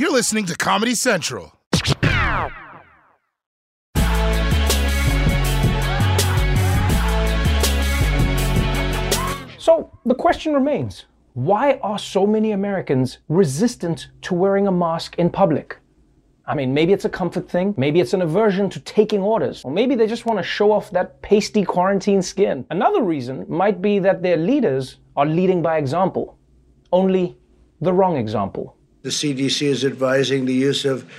You're listening to Comedy Central. So the question remains why are so many Americans resistant to wearing a mask in public? I mean, maybe it's a comfort thing, maybe it's an aversion to taking orders, or maybe they just want to show off that pasty quarantine skin. Another reason might be that their leaders are leading by example, only the wrong example. The CDC is advising the use of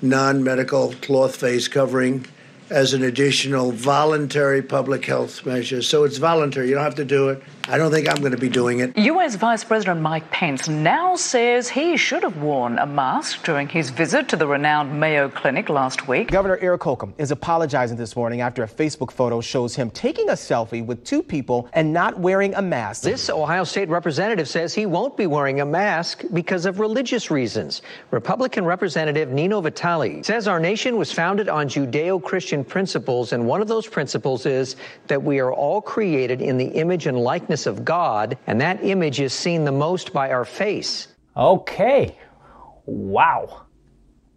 non medical cloth face covering as an additional voluntary public health measure. So it's voluntary, you don't have to do it. I don't think I'm going to be doing it. US Vice President Mike Pence now says he should have worn a mask during his visit to the renowned Mayo Clinic last week. Governor Eric Holcomb is apologizing this morning after a Facebook photo shows him taking a selfie with two people and not wearing a mask. This Ohio State representative says he won't be wearing a mask because of religious reasons. Republican Representative Nino Vitale says our nation was founded on Judeo Christian principles, and one of those principles is that we are all created in the image and likeness of God, and that image is seen the most by our face. Okay. Wow.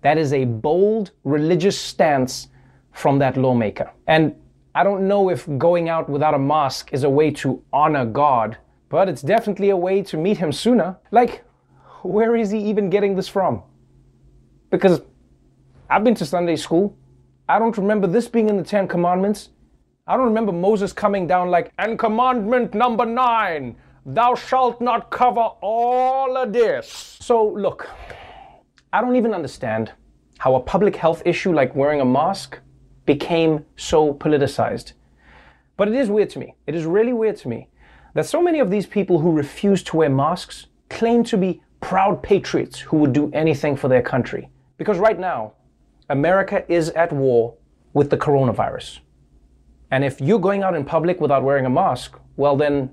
That is a bold religious stance from that lawmaker. And I don't know if going out without a mask is a way to honor God, but it's definitely a way to meet him sooner. Like, where is he even getting this from? Because I've been to Sunday school. I don't remember this being in the Ten Commandments. I don't remember Moses coming down like, and commandment number nine, thou shalt not cover all of this. So, look, I don't even understand how a public health issue like wearing a mask became so politicized. But it is weird to me. It is really weird to me that so many of these people who refuse to wear masks claim to be proud patriots who would do anything for their country. Because right now, America is at war with the coronavirus. And if you're going out in public without wearing a mask, well, then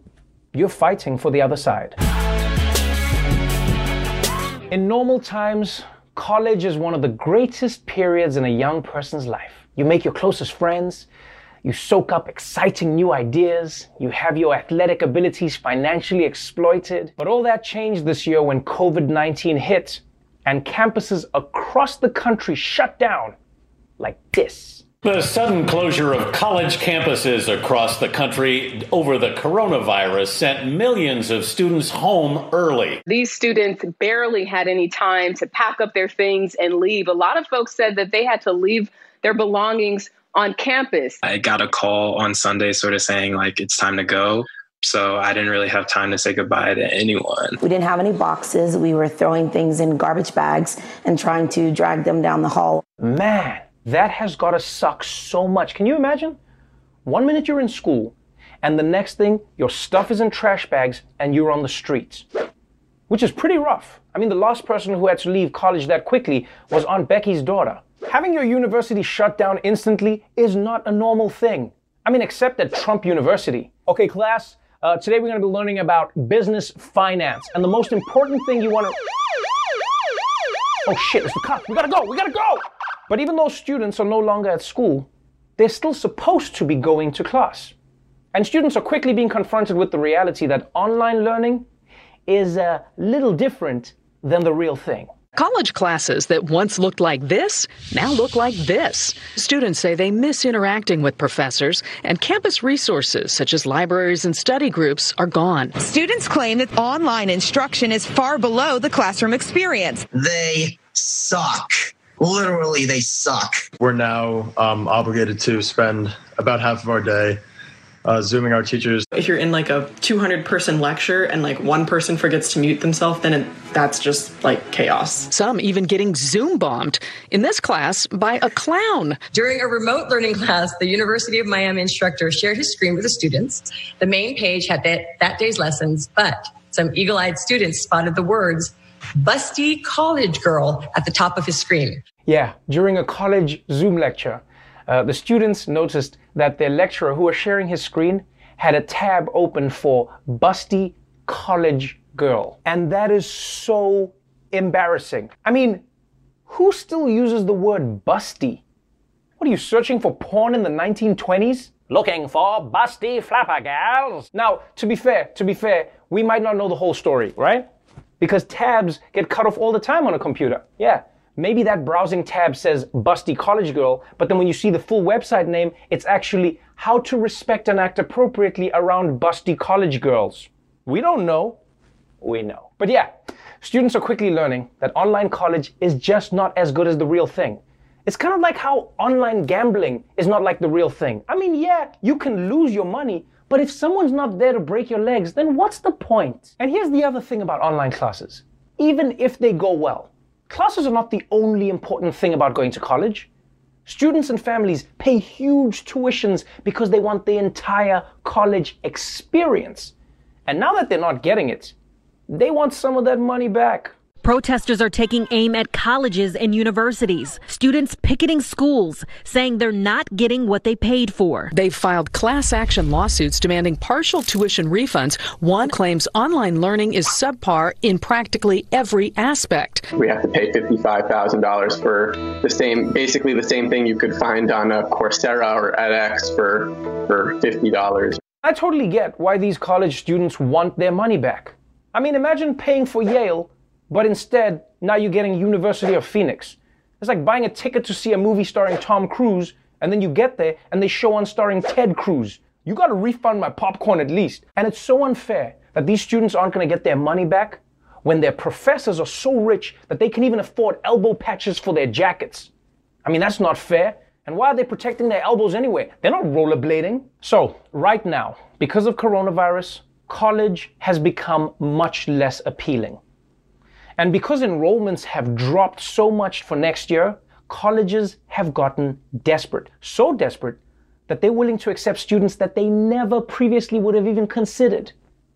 you're fighting for the other side. In normal times, college is one of the greatest periods in a young person's life. You make your closest friends, you soak up exciting new ideas, you have your athletic abilities financially exploited. But all that changed this year when COVID 19 hit and campuses across the country shut down like this. The sudden closure of college campuses across the country over the coronavirus sent millions of students home early. These students barely had any time to pack up their things and leave. A lot of folks said that they had to leave their belongings on campus. I got a call on Sunday sort of saying, like, it's time to go. So I didn't really have time to say goodbye to anyone. We didn't have any boxes. We were throwing things in garbage bags and trying to drag them down the hall. Man, that has got to suck so much. Can you imagine? One minute you're in school, and the next thing your stuff is in trash bags and you're on the streets, which is pretty rough. I mean, the last person who had to leave college that quickly was Aunt Becky's daughter. Having your university shut down instantly is not a normal thing. I mean, except at Trump University. Okay, class, uh, today we're going to be learning about business finance. And the most important thing you want to. Oh shit, it's the cop. We gotta go, we gotta go! But even though students are no longer at school, they're still supposed to be going to class. And students are quickly being confronted with the reality that online learning is a little different than the real thing. College classes that once looked like this now look like this. Students say they miss interacting with professors, and campus resources such as libraries and study groups are gone. Students claim that online instruction is far below the classroom experience. They suck literally they suck. We're now um, obligated to spend about half of our day uh, zooming our teachers. If you're in like a 200 person lecture and like one person forgets to mute themselves, then it, that's just like chaos. Some even getting Zoom bombed. In this class, by a clown. During a remote learning class, the University of Miami instructor shared his screen with the students. The main page had that, that day's lessons, but some eagle eyed students spotted the words busty college girl at the top of his screen. Yeah, during a college Zoom lecture, uh, the students noticed that their lecturer, who was sharing his screen, had a tab open for busty college girl. And that is so embarrassing. I mean, who still uses the word busty? What are you searching for porn in the 1920s? Looking for busty flapper gals? Now, to be fair, to be fair, we might not know the whole story, right? Because tabs get cut off all the time on a computer. Yeah. Maybe that browsing tab says busty college girl, but then when you see the full website name, it's actually how to respect and act appropriately around busty college girls. We don't know. We know. But yeah, students are quickly learning that online college is just not as good as the real thing. It's kind of like how online gambling is not like the real thing. I mean, yeah, you can lose your money, but if someone's not there to break your legs, then what's the point? And here's the other thing about online classes. Even if they go well, classes are not the only important thing about going to college. Students and families pay huge tuitions because they want the entire college experience. And now that they're not getting it, they want some of that money back. Protesters are taking aim at colleges and universities. Students picketing schools, saying they're not getting what they paid for. They've filed class action lawsuits demanding partial tuition refunds. One claims online learning is subpar in practically every aspect. We have to pay $55,000 for the same, basically the same thing you could find on a Coursera or edX for, for $50. I totally get why these college students want their money back. I mean, imagine paying for Yale but instead, now you're getting University of Phoenix. It's like buying a ticket to see a movie starring Tom Cruise, and then you get there and they show on starring Ted Cruz. You gotta refund my popcorn at least. And it's so unfair that these students aren't gonna get their money back when their professors are so rich that they can even afford elbow patches for their jackets. I mean, that's not fair. And why are they protecting their elbows anyway? They're not rollerblading. So, right now, because of coronavirus, college has become much less appealing. And because enrollments have dropped so much for next year, colleges have gotten desperate. So desperate that they're willing to accept students that they never previously would have even considered.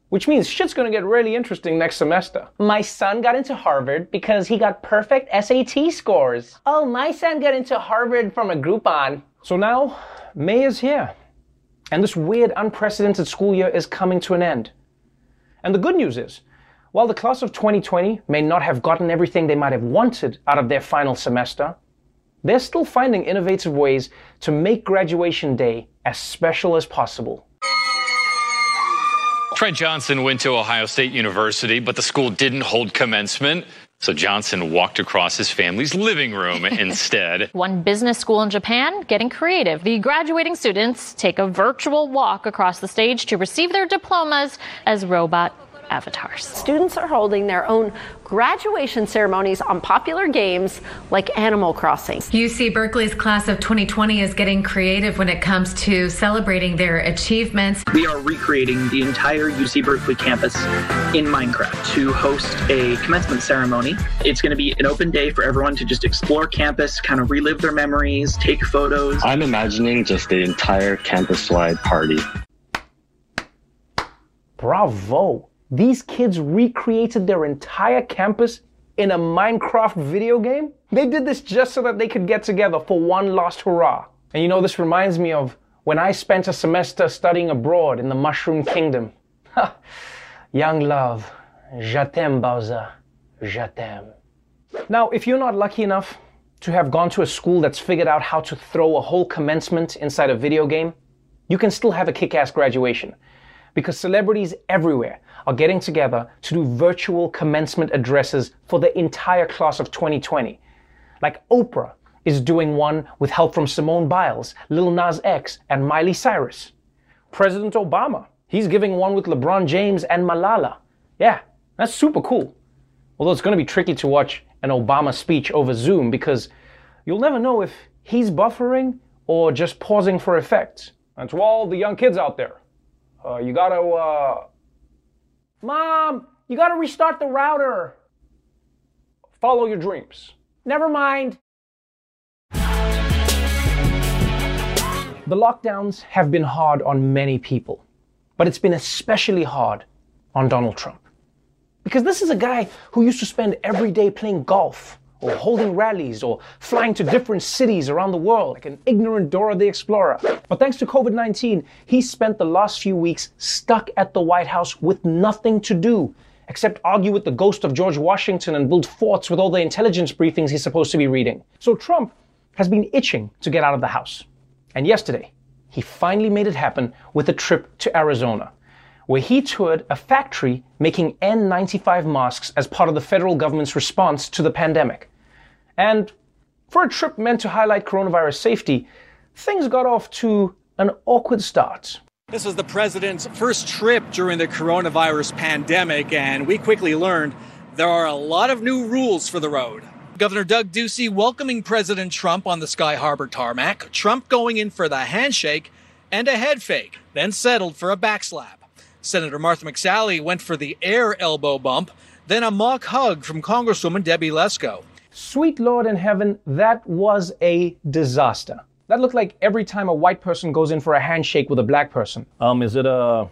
Which means shit's gonna get really interesting next semester. My son got into Harvard because he got perfect SAT scores. Oh, my son got into Harvard from a Groupon. So now, May is here. And this weird, unprecedented school year is coming to an end. And the good news is, while the class of 2020 may not have gotten everything they might have wanted out of their final semester, they're still finding innovative ways to make graduation day as special as possible. Trent Johnson went to Ohio State University, but the school didn't hold commencement. So Johnson walked across his family's living room instead. One business school in Japan getting creative. The graduating students take a virtual walk across the stage to receive their diplomas as robot avatars. Students are holding their own graduation ceremonies on popular games like Animal Crossing. UC Berkeley's class of 2020 is getting creative when it comes to celebrating their achievements. We are recreating the entire UC Berkeley campus in Minecraft to host a commencement ceremony. It's going to be an open day for everyone to just explore campus, kind of relive their memories, take photos. I'm imagining just the entire campus wide party. Bravo! These kids recreated their entire campus in a Minecraft video game? They did this just so that they could get together for one last hurrah. And you know, this reminds me of when I spent a semester studying abroad in the Mushroom Kingdom. Young love, je Bowser. Now, if you're not lucky enough to have gone to a school that's figured out how to throw a whole commencement inside a video game, you can still have a kick ass graduation because celebrities everywhere are getting together to do virtual commencement addresses for the entire class of 2020. Like Oprah is doing one with help from Simone Biles, Lil Nas X, and Miley Cyrus. President Obama, he's giving one with LeBron James and Malala. Yeah, that's super cool. Although it's going to be tricky to watch an Obama speech over Zoom because you'll never know if he's buffering or just pausing for effect. And to all the young kids out there, uh, you gotta, uh... Mom, you gotta restart the router. Follow your dreams. Never mind. The lockdowns have been hard on many people, but it's been especially hard on Donald Trump. Because this is a guy who used to spend every day playing golf or holding rallies or flying to different cities around the world like an ignorant Dora the Explorer. But thanks to COVID 19, he spent the last few weeks stuck at the White House with nothing to do except argue with the ghost of George Washington and build forts with all the intelligence briefings he's supposed to be reading. So Trump has been itching to get out of the House. And yesterday, he finally made it happen with a trip to Arizona, where he toured a factory making N95 masks as part of the federal government's response to the pandemic. And for a trip meant to highlight coronavirus safety, things got off to an awkward start. This was the president's first trip during the coronavirus pandemic, and we quickly learned there are a lot of new rules for the road. Governor Doug Ducey welcoming President Trump on the Sky Harbor tarmac, Trump going in for the handshake and a head fake, then settled for a backslap. Senator Martha McSally went for the air elbow bump, then a mock hug from Congresswoman Debbie Lesko. Sweet Lord in heaven, that was a disaster. That looked like every time a white person goes in for a handshake with a black person. Um, is it uh,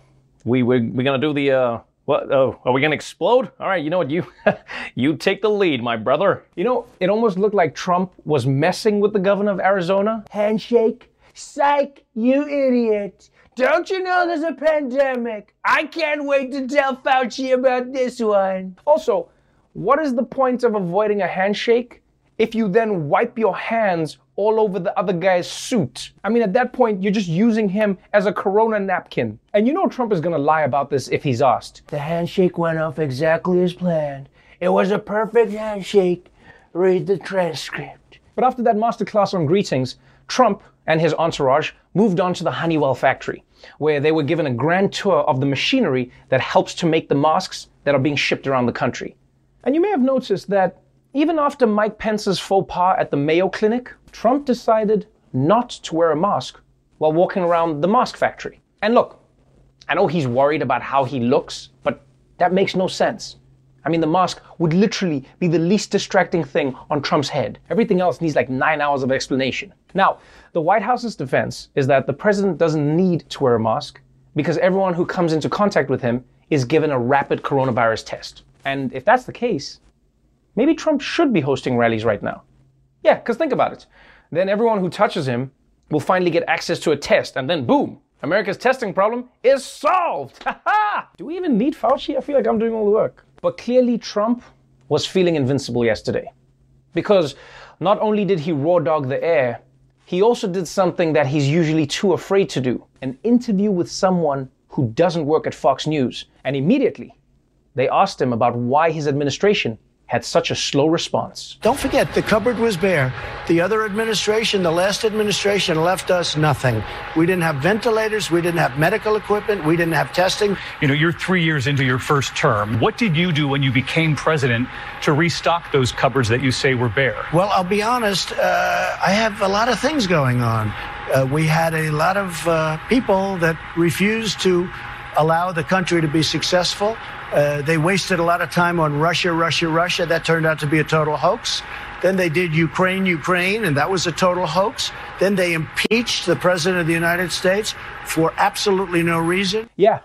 we we we gonna do the uh, what? Oh, are we gonna explode? All right, you know what? You you take the lead, my brother. You know, it almost looked like Trump was messing with the governor of Arizona. Handshake, psych, you idiot. Don't you know there's a pandemic? I can't wait to tell Fauci about this one. Also, what is the point of avoiding a handshake if you then wipe your hands all over the other guy's suit? I mean, at that point, you're just using him as a corona napkin. And you know Trump is gonna lie about this if he's asked. The handshake went off exactly as planned. It was a perfect handshake. Read the transcript. But after that masterclass on greetings, Trump and his entourage moved on to the Honeywell factory, where they were given a grand tour of the machinery that helps to make the masks that are being shipped around the country. And you may have noticed that even after Mike Pence's faux pas at the Mayo Clinic, Trump decided not to wear a mask while walking around the mask factory. And look, I know he's worried about how he looks, but that makes no sense. I mean, the mask would literally be the least distracting thing on Trump's head. Everything else needs like nine hours of explanation. Now, the White House's defense is that the president doesn't need to wear a mask because everyone who comes into contact with him is given a rapid coronavirus test. And if that's the case, maybe Trump should be hosting rallies right now. Yeah, because think about it. Then everyone who touches him will finally get access to a test, and then boom, America's testing problem is solved. Do we even need Fauci? I feel like I'm doing all the work. But clearly, Trump was feeling invincible yesterday. Because not only did he raw dog the air, he also did something that he's usually too afraid to do an interview with someone who doesn't work at Fox News. And immediately, they asked him about why his administration had such a slow response. Don't forget, the cupboard was bare. The other administration, the last administration, left us nothing. We didn't have ventilators. We didn't have medical equipment. We didn't have testing. You know, you're three years into your first term. What did you do when you became president to restock those cupboards that you say were bare? Well, I'll be honest, uh, I have a lot of things going on. Uh, we had a lot of uh, people that refused to allow the country to be successful. Uh, they wasted a lot of time on Russia, Russia, Russia. That turned out to be a total hoax. Then they did Ukraine, Ukraine, and that was a total hoax. Then they impeached the President of the United States for absolutely no reason. Yeah.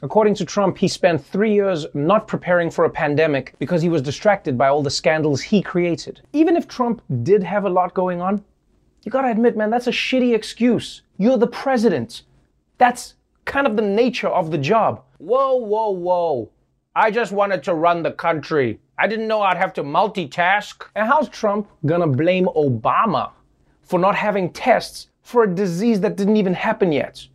According to Trump, he spent three years not preparing for a pandemic because he was distracted by all the scandals he created. Even if Trump did have a lot going on, you gotta admit, man, that's a shitty excuse. You're the president. That's kind of the nature of the job. Whoa, whoa, whoa. I just wanted to run the country. I didn't know I'd have to multitask. And how's Trump gonna blame Obama for not having tests for a disease that didn't even happen yet?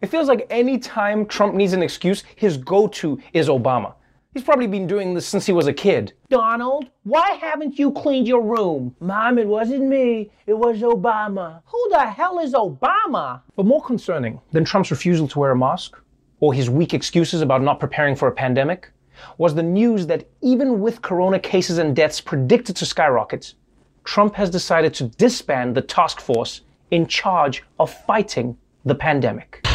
It feels like any time Trump needs an excuse, his go to is Obama. He's probably been doing this since he was a kid. Donald, why haven't you cleaned your room? Mom, it wasn't me. It was Obama. Who the hell is Obama? But more concerning than Trump's refusal to wear a mask or his weak excuses about not preparing for a pandemic was the news that even with corona cases and deaths predicted to skyrocket, Trump has decided to disband the task force in charge of fighting the pandemic.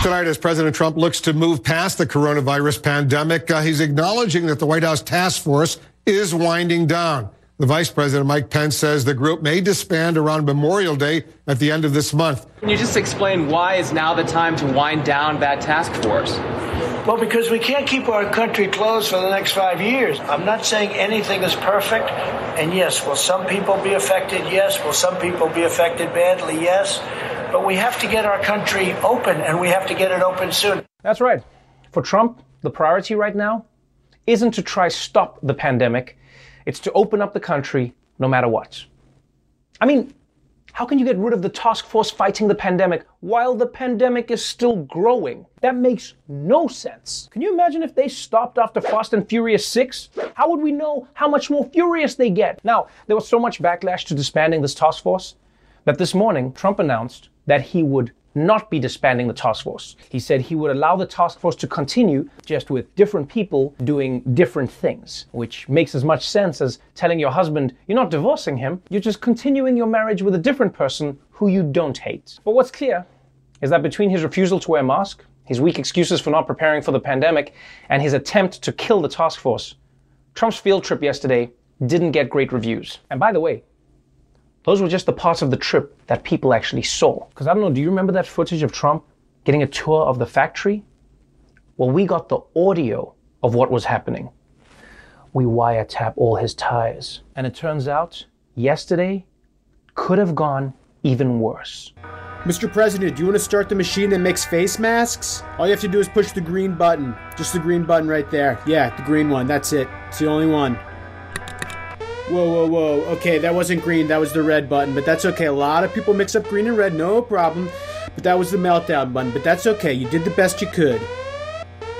Tonight, as President Trump looks to move past the coronavirus pandemic, uh, he's acknowledging that the White House task force is winding down. The Vice President, Mike Pence, says the group may disband around Memorial Day at the end of this month. Can you just explain why is now the time to wind down that task force? Well, because we can't keep our country closed for the next five years. I'm not saying anything is perfect. And yes, will some people be affected? Yes. Will some people be affected badly? Yes. But we have to get our country open, and we have to get it open soon. That's right. For Trump, the priority right now isn't to try stop the pandemic. It's to open up the country no matter what. I mean, How can you get rid of the task force fighting the pandemic while the pandemic is still growing? That makes no sense. Can you imagine if they stopped after Fast and Furious 6? How would we know how much more furious they get? Now, there was so much backlash to disbanding this task force that this morning Trump announced that he would not be disbanding the task force. He said he would allow the task force to continue just with different people doing different things, which makes as much sense as telling your husband you're not divorcing him, you're just continuing your marriage with a different person who you don't hate. But what's clear is that between his refusal to wear a mask, his weak excuses for not preparing for the pandemic, and his attempt to kill the task force, Trump's field trip yesterday didn't get great reviews. And by the way, those were just the parts of the trip that people actually saw. Because I don't know, do you remember that footage of Trump getting a tour of the factory? Well, we got the audio of what was happening. We wiretap all his tires. And it turns out, yesterday could have gone even worse. Mr. President, do you want to start the machine that makes face masks? All you have to do is push the green button. Just the green button right there. Yeah, the green one. That's it. It's the only one. Whoa, whoa, whoa. Okay, that wasn't green. That was the red button. But that's okay. A lot of people mix up green and red. No problem. But that was the meltdown button. But that's okay. You did the best you could.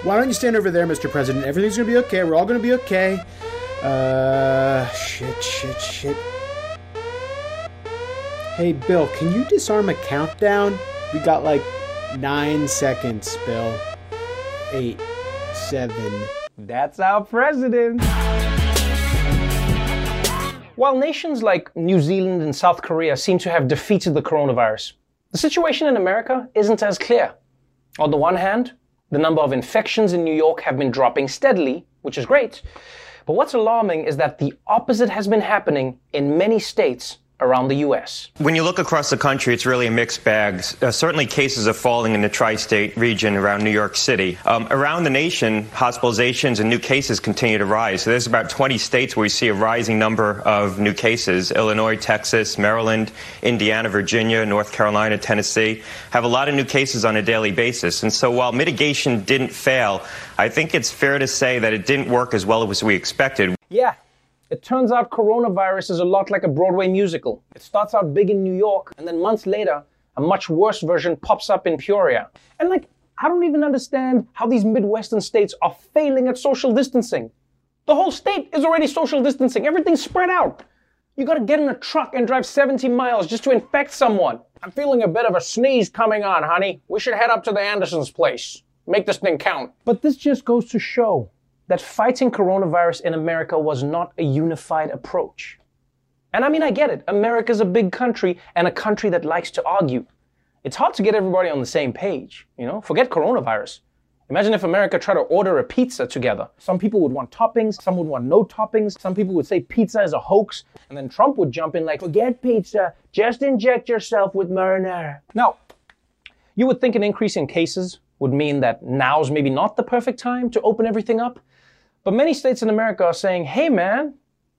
Why don't you stand over there, Mr. President? Everything's gonna be okay. We're all gonna be okay. Uh, shit, shit, shit. Hey, Bill, can you disarm a countdown? We got like nine seconds, Bill. Eight, seven. That's our president. While nations like New Zealand and South Korea seem to have defeated the coronavirus, the situation in America isn't as clear. On the one hand, the number of infections in New York have been dropping steadily, which is great. But what's alarming is that the opposite has been happening in many states around the U.S. When you look across the country, it's really a mixed bag. Uh, certainly, cases are falling in the tri state region around New York City. Um, around the nation, hospitalizations and new cases continue to rise. So there's about 20 states where we see a rising number of new cases Illinois, Texas, Maryland, Indiana, Virginia, North Carolina, Tennessee have a lot of new cases on a daily basis. And so while mitigation didn't fail, I think it's fair to say that it didn't work as well as we expected. Yeah, it turns out coronavirus is a lot like a Broadway musical. It starts out big in New York, and then months later, a much worse version pops up in Peoria. And like, I don't even understand how these Midwestern states are failing at social distancing. The whole state is already social distancing, everything's spread out. You gotta get in a truck and drive 70 miles just to infect someone. I'm feeling a bit of a sneeze coming on, honey. We should head up to the Andersons' place. Make this thing count. But this just goes to show that fighting coronavirus in America was not a unified approach. And I mean, I get it. America's a big country and a country that likes to argue. It's hard to get everybody on the same page, you know? Forget coronavirus. Imagine if America tried to order a pizza together. Some people would want toppings, some would want no toppings, some people would say pizza is a hoax, and then Trump would jump in like, forget pizza, just inject yourself with marinara. Now, you would think an increase in cases would mean that now's maybe not the perfect time to open everything up, but many states in America are saying, hey man,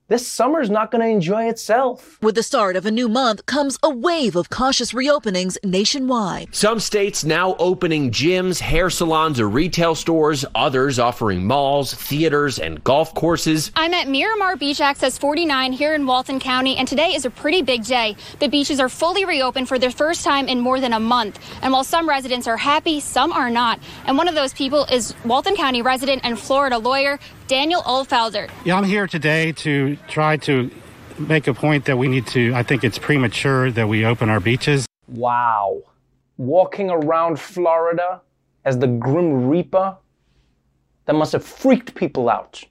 this summer's not going to enjoy itself. With the start of a new month comes a wave of cautious reopenings nationwide. Some states now opening gyms, hair salons, or retail stores, others offering malls, theaters, and golf courses. I'm at Miramar Beach Access 49 here in Walton County, and today is a pretty big day. The beaches are fully reopened for the first time in more than a month. And while some residents are happy, some are not. And one of those people is Walton County resident and Florida lawyer Daniel Uhlfelder. Yeah, I'm here today to try to make a point that we need to, I think it's premature that we open our beaches. Wow. Walking around Florida as the Grim Reaper, that must have freaked people out.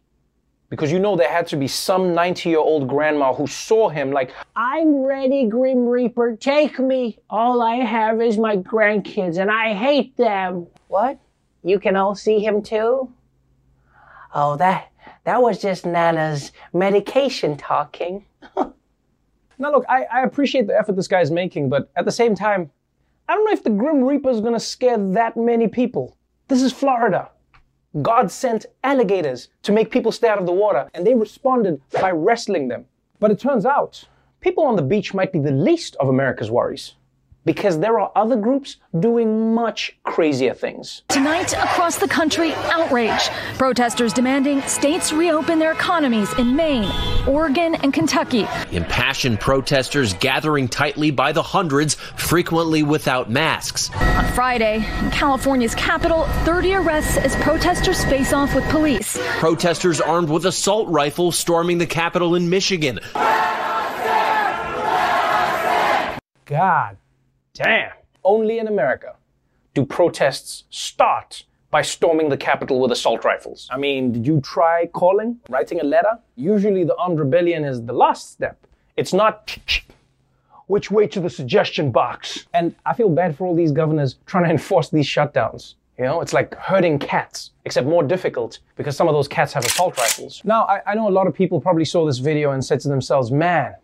Because you know there had to be some 90 year old grandma who saw him like, I'm ready, Grim Reaper, take me. All I have is my grandkids and I hate them. What? You can all see him too? Oh, that that was just Nana's medication talking. now, look, I, I appreciate the effort this guy's making, but at the same time, I don't know if the Grim Reaper is gonna scare that many people. This is Florida. God sent alligators to make people stay out of the water, and they responded by wrestling them. But it turns out, people on the beach might be the least of America's worries. Because there are other groups doing much crazier things. Tonight, across the country, outrage. Protesters demanding states reopen their economies in Maine, Oregon, and Kentucky. Impassioned protesters gathering tightly by the hundreds, frequently without masks. On Friday, in California's capital, 30 arrests as protesters face off with police. Protesters armed with assault rifles storming the Capitol in Michigan. God damn. Only in America do protests start by storming the Capitol with assault rifles. I mean, did you try calling, writing a letter? Usually the armed rebellion is the last step. It's not which way to the suggestion box. And I feel bad for all these governors trying to enforce these shutdowns. You know, it's like herding cats, except more difficult because some of those cats have assault rifles. Now, I, I know a lot of people probably saw this video and said to themselves, man,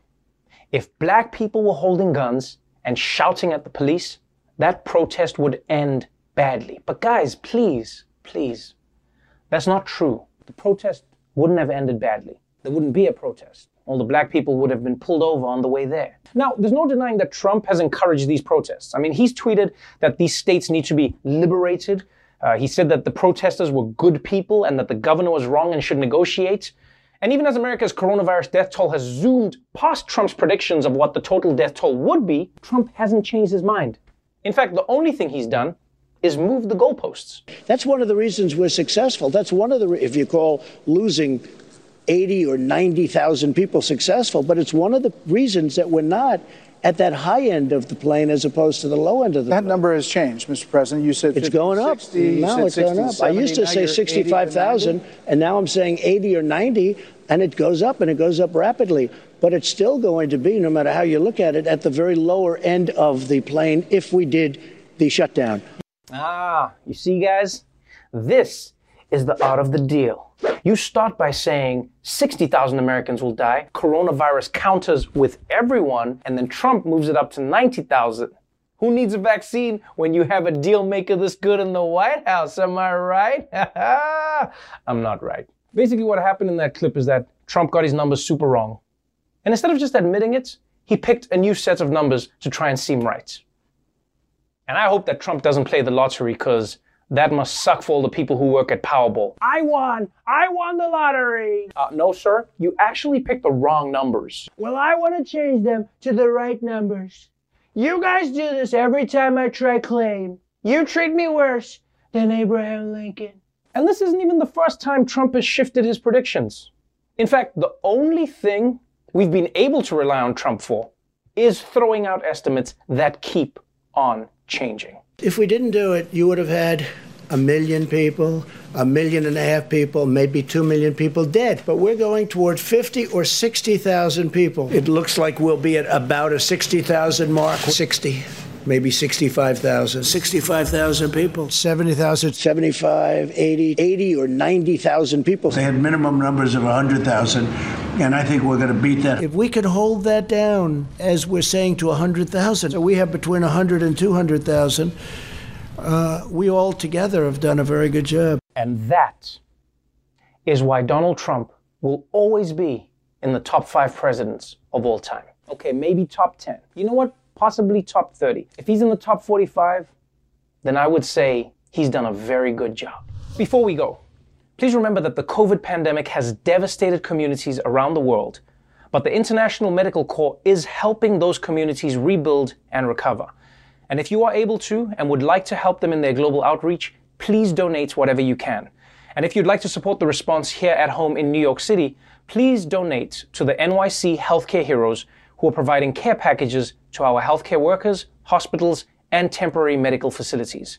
if black people were holding guns and shouting at the police, that protest would end badly. But guys, please, please, that's not true. The protest wouldn't have ended badly. There wouldn't be a protest. All the black people would have been pulled over on the way there. Now, there's no denying that Trump has encouraged these protests. I mean, he's tweeted that these states need to be liberated. Uh, he said that the protesters were good people and that the governor was wrong and should negotiate. And even as America's coronavirus death toll has zoomed past Trump's predictions of what the total death toll would be, Trump hasn't changed his mind. In fact, the only thing he's done is move the goalposts. That's one of the reasons we're successful. That's one of the, if you call losing 80 or 90,000 people successful, but it's one of the reasons that we're not at that high end of the plane as opposed to the low end of the That number has changed, Mr. President. You said It's 50, going up. 60, you no, said it's going 60, up. I used to say now you're 80 to 65,000, and now I'm saying 80 or 90, and it goes up, and it goes up rapidly. But it's still going to be, no matter how you look at it, at the very lower end of the plane if we did the shutdown. Ah, you see, guys? This is the art of the deal. You start by saying 60,000 Americans will die, coronavirus counters with everyone, and then Trump moves it up to 90,000. Who needs a vaccine when you have a deal maker this good in the White House? Am I right? I'm not right. Basically, what happened in that clip is that Trump got his numbers super wrong. And instead of just admitting it, he picked a new set of numbers to try and seem right. And I hope that Trump doesn't play the lottery because that must suck for all the people who work at Powerball. I won! I won the lottery! Uh, no, sir. You actually picked the wrong numbers. Well, I want to change them to the right numbers. You guys do this every time I try claim. You treat me worse than Abraham Lincoln. And this isn't even the first time Trump has shifted his predictions. In fact, the only thing we've been able to rely on Trump for is throwing out estimates that keep on changing. If we didn't do it, you would have had a million people, a million and a half people, maybe two million people dead. But we're going toward 50 or 60,000 people. It looks like we'll be at about a 60,000 mark. 60. Maybe 65,000. 65,000 people. 70,000. 75, 80, 80 or 90,000 people. They had minimum numbers of 100,000, and I think we're going to beat that. If we could hold that down, as we're saying, to 100,000, so we have between 100 and 200,000, uh, we all together have done a very good job. And that is why Donald Trump will always be in the top five presidents of all time. Okay, maybe top 10. You know what? Possibly top 30. If he's in the top 45, then I would say he's done a very good job. Before we go, please remember that the COVID pandemic has devastated communities around the world, but the International Medical Corps is helping those communities rebuild and recover. And if you are able to and would like to help them in their global outreach, please donate whatever you can. And if you'd like to support the response here at home in New York City, please donate to the NYC Healthcare Heroes who are providing care packages to our healthcare workers, hospitals, and temporary medical facilities.